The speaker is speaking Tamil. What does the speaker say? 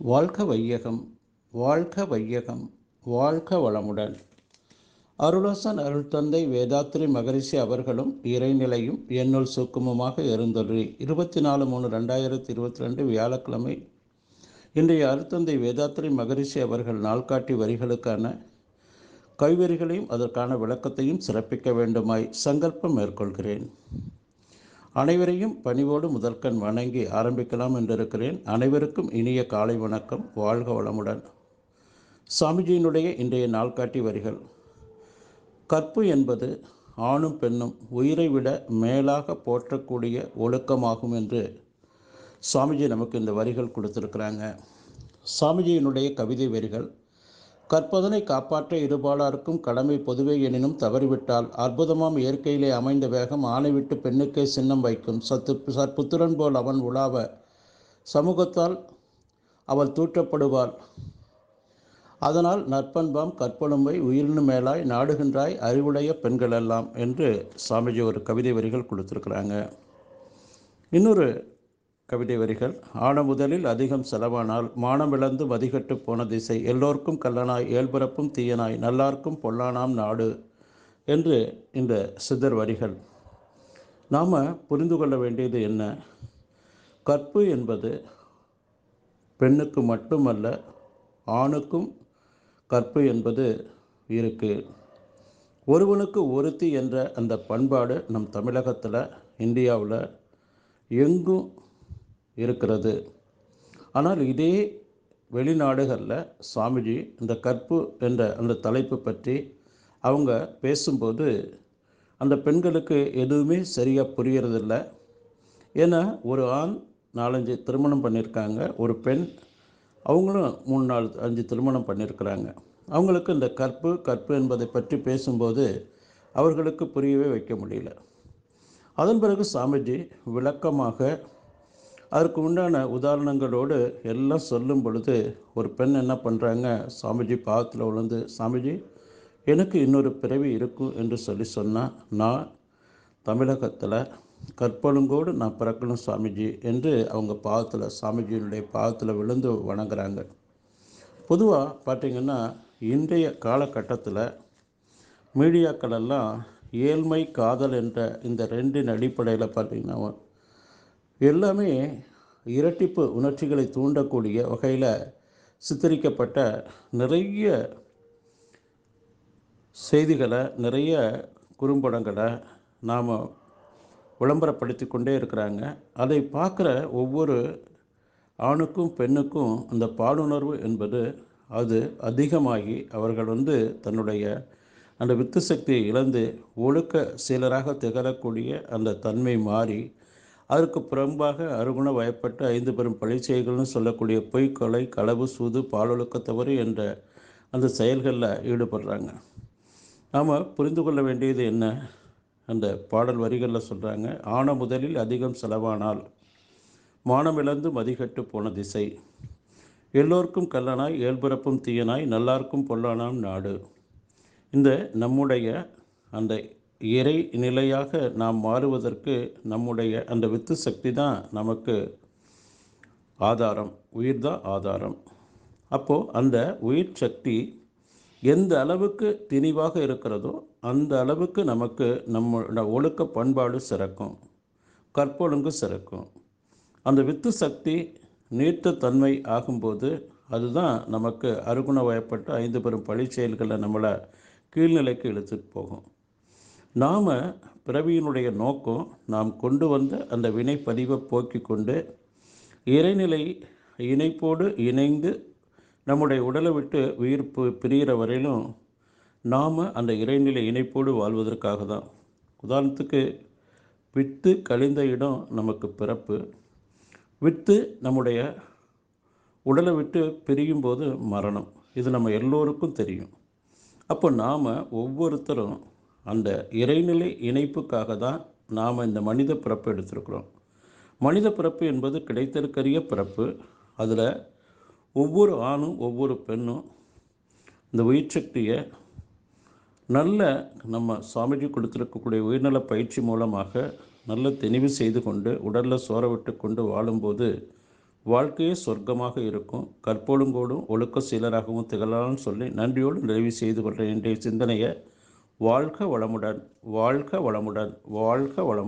வாழ்க வையகம் வாழ்க வையகம் வாழ்க வளமுடன். அருளாசன் அருள் தந்தை வேதாத்ரி மகரிஷி அவர்களும் இறைநிலையும் என்னுள் சுக்குமமாக இருந்தொழி இருபத்தி நாலு மூணு ரெண்டாயிரத்தி இருபத்தி ரெண்டு வியாழக்கிழமை இன்றைய அருத்தந்தை வேதாத்ரி மகரிஷி அவர்கள் நாள்காட்டி வரிகளுக்கான கைவரிகளையும் அதற்கான விளக்கத்தையும் சிறப்பிக்க வேண்டுமாய் சங்கல்பம் மேற்கொள்கிறேன். அனைவரையும் பணிவோடு முதற்கண் வணங்கி ஆரம்பிக்கலாம் என்றிருக்கிறேன். அனைவருக்கும் இனிய காலை வணக்கம். வாழ்க வளமுடன். சாமிஜியினுடைய இன்றைய நாள்காட்டி வரிகள். கற்பு என்பது ஆணும் பெண்ணும் உயிரை விட மேலாக போற்றக்கூடிய ஒழுக்கமாகும் என்று சாமிஜி நமக்கு இந்த வரிகள் கொடுத்துருக்குறாங்க. சாமிஜியினுடைய கவிதை வரிகள் கற்பதனை காப்பாற்ற இருபாலாருக்கும் கடமை பொதுவே எனினும் தவறிவிட்டால் அற்புதமாம் இயற்கையிலே அமைந்த வேகம் ஆணை விட்டு பெண்ணுக்கே சின்னம் வைக்கும். சத்து சற்புத்திரன் போல் அவன் உலாவ சமூகத்தால் அவள் தூற்றப்படுவாள். அதனால் நற்பண்பாம் கற்பொழும்பை உயிரினு மேலாய் நாடுகின்றாய் அறிவுடைய பெண்களெல்லாம் என்று சாமிஜி ஒரு கவிதை வரிகள் கொடுத்துருக்குறாங்க. இன்னொரு கவிதை வரிகள் ஆன முதலில் அதிகம் செலவானால் மானமிழந்து மதிகட்டு போன திசை எல்லோருக்கும் கல்லனாய் இயல்பிறப்பும் தீயனாய் நல்லார்க்கும் பொல்லானாம் நாடு என்று இந்த சித்தர் வரிகள். நாம் புரிந்து கொள்ள வேண்டியது என்ன? கற்பு என்பது பெண்ணுக்கு மட்டுமல்ல ஆணுக்கும் கற்பு என்பது இருக்குது ஒருவனுக்கு ஒருத்தி என்ற அந்த பண்பாடு நம் தமிழகத்தில் இந்தியாவில் எங்கும் இருக்கிறது. ஆனால் இதே வெளிநாடுகளில் சாமிஜி இந்த கற்பு என்ற அந்த தலைப்பு பற்றி அவங்க பேசும்போது அந்த பெண்களுக்கு எதுவுமே சரியாக புரியறதில்ல. ஏன்னா ஒரு ஆண் நாலஞ்சு திருமணம் பண்ணியிருக்காங்க ஒரு பெண் அவங்களும் மூணு நாலு அஞ்சு திருமணம் பண்ணியிருக்கிறாங்க அவங்களுக்கு இந்த கற்பு கற்பு என்பதை பற்றி பேசும்போது அவர்களுக்கு புரியவே வைக்க முடியல. அதன் பிறகு சாமிஜி விளக்கமாக அதற்கு உண்டான உதாரணங்களோடு எல்லாம் சொல்லும் பொழுது ஒரு பெண் என்ன பண்ணுறாங்க சாமிஜி பாகத்தில் விழுந்து சாமிஜி எனக்கு இன்னொரு பிறவி இருக்கும் என்று சொல்லி சொன்னால் நான் தமிழகத்தில் கற்பழுங்கோடு நான் பிறக்கணும் சாமிஜி என்று அவங்க பாதத்தில் சாமிஜியினுடைய பாதத்தில் விழுந்து வணங்குறாங்க. பொதுவாக பார்த்திங்கன்னா இன்றைய காலகட்டத்தில் மீடியாக்களெல்லாம் ஏழ்மை காதல் என்ற இந்த ரெண்டின் அடிப்படையில் பார்த்திங்கன்னா எல்லாமே இரட்டிப்பு உணர்ச்சிகளை தூண்டக்கூடிய வகையில் சித்தரிக்கப்பட்ட நிறைய செய்திகளை நிறைய குறும்படங்களை நாம் விளம்பரப்படுத்தி கொண்டே இருக்கிறாங்க. அதை பார்க்குற ஒவ்வொரு ஆணுக்கும் பெண்ணுக்கும் அந்த பாலுணர்வு என்பது அது அதிகமாகி அவர்கள் வந்து தன்னுடைய அந்த வித்து சக்தியை இழந்து ஒழுக்க சீலராக திகழக்கூடிய அந்த தன்மை மாறி அதற்கு புறம்பாக அருகுண வயப்பட்டு ஐந்து பெரும் பழிச்செய்கள்னு சொல்லக்கூடிய பொய் கொலை களவு சூது பாலொழுக்க தவறு என்ற அந்த செயல்களில் ஈடுபடுறாங்க. நாம் புரிந்து கொள்ள வேண்டியது என்ன? அந்த பாடல் வரிகளில் சொல்கிறாங்க ஆன முதலில் அதிகம் செலவானால் மானமிழந்து மதிகட்டு போன திசை. எல்லோருக்கும் கல்லனாய் இயல்பிறப்பும் தீயனாய் நல்லாருக்கும் பொல்லானாம் நாடு. இந்த நம்முடைய அந்த இறை நிலையாக நாம் மாறுவதற்கு நம்முடைய அந்த வித்து சக்தி தான் நமக்கு ஆதாரம் உயிர் தான் ஆதாரம். அப்போது அந்த உயிர் சக்தி எந்த அளவுக்கு திணிவாக இருக்கிறதோ அந்த அளவுக்கு நமக்கு நம்ம ஒழுக்க பண்பாடு சிறக்கும் கற்பொழுங்கு சிறக்கும். அந்த வித்து சக்தி நீர்த்த தன்மை ஆகும்போது அதுதான் நமக்கு அருகுண வயப்பட்டு ஐந்து பெரும் பழி செயல்களை நம்மளை கீழ்நிலைக்கு இழுத்துட்டு போகும். நாம் பிறவியினுடைய நோக்கம் நாம் கொண்டு வந்த அந்த வினை பதிவை போக்கி கொண்டு இறைநிலை இணைப்போடு இணைந்து நம்முடைய உடலை விட்டு உயிர் பிரிகிற வரையிலும் நாம் அந்த இறைநிலை இணைப்போடு வாழ்வதற்காக தான். உதாரணத்துக்கு வித்து கழிந்த இடம் நமக்கு பிறப்பு. வித்து நம்முடைய உடலை விட்டு பிரியும் போது மரணம். இது நம்ம எல்லோருக்கும் தெரியும். அப்போ நாம் ஒவ்வொருத்தரும் அந்த இறைநிலை இணைப்புக்காக தான் நாம் இந்த மனித பிறப்பு எடுத்திருக்கிறோம். மனித பிறப்பு என்பது கிடைத்திருக்கரிய பிறப்பு. அதில் ஒவ்வொரு ஆணும் ஒவ்வொரு பெண்ணும் இந்த உயிர் சக்தியை நல்ல நம்ம சுவாமிஜி கொடுத்துருக்கக்கூடிய உயிர்நல பயிற்சி மூலமாக நல்ல தெளிவு செய்து கொண்டு உடலில் சோற விட்டு கொண்டு வாழும்போது வாழ்க்கையே சொர்க்கமாக இருக்கும். கற்பொழுங்கோடும் ஒழுக்க சீலராகவும் திகழலாம்னு சொல்லி நன்றியோடு நிறைவு செய்து கொள்கிறேன். இன்றைய சிந்தனையை வாழ்க வளமுடன் வாழ்க வளமுடன் வாழ்க வளமுடன்.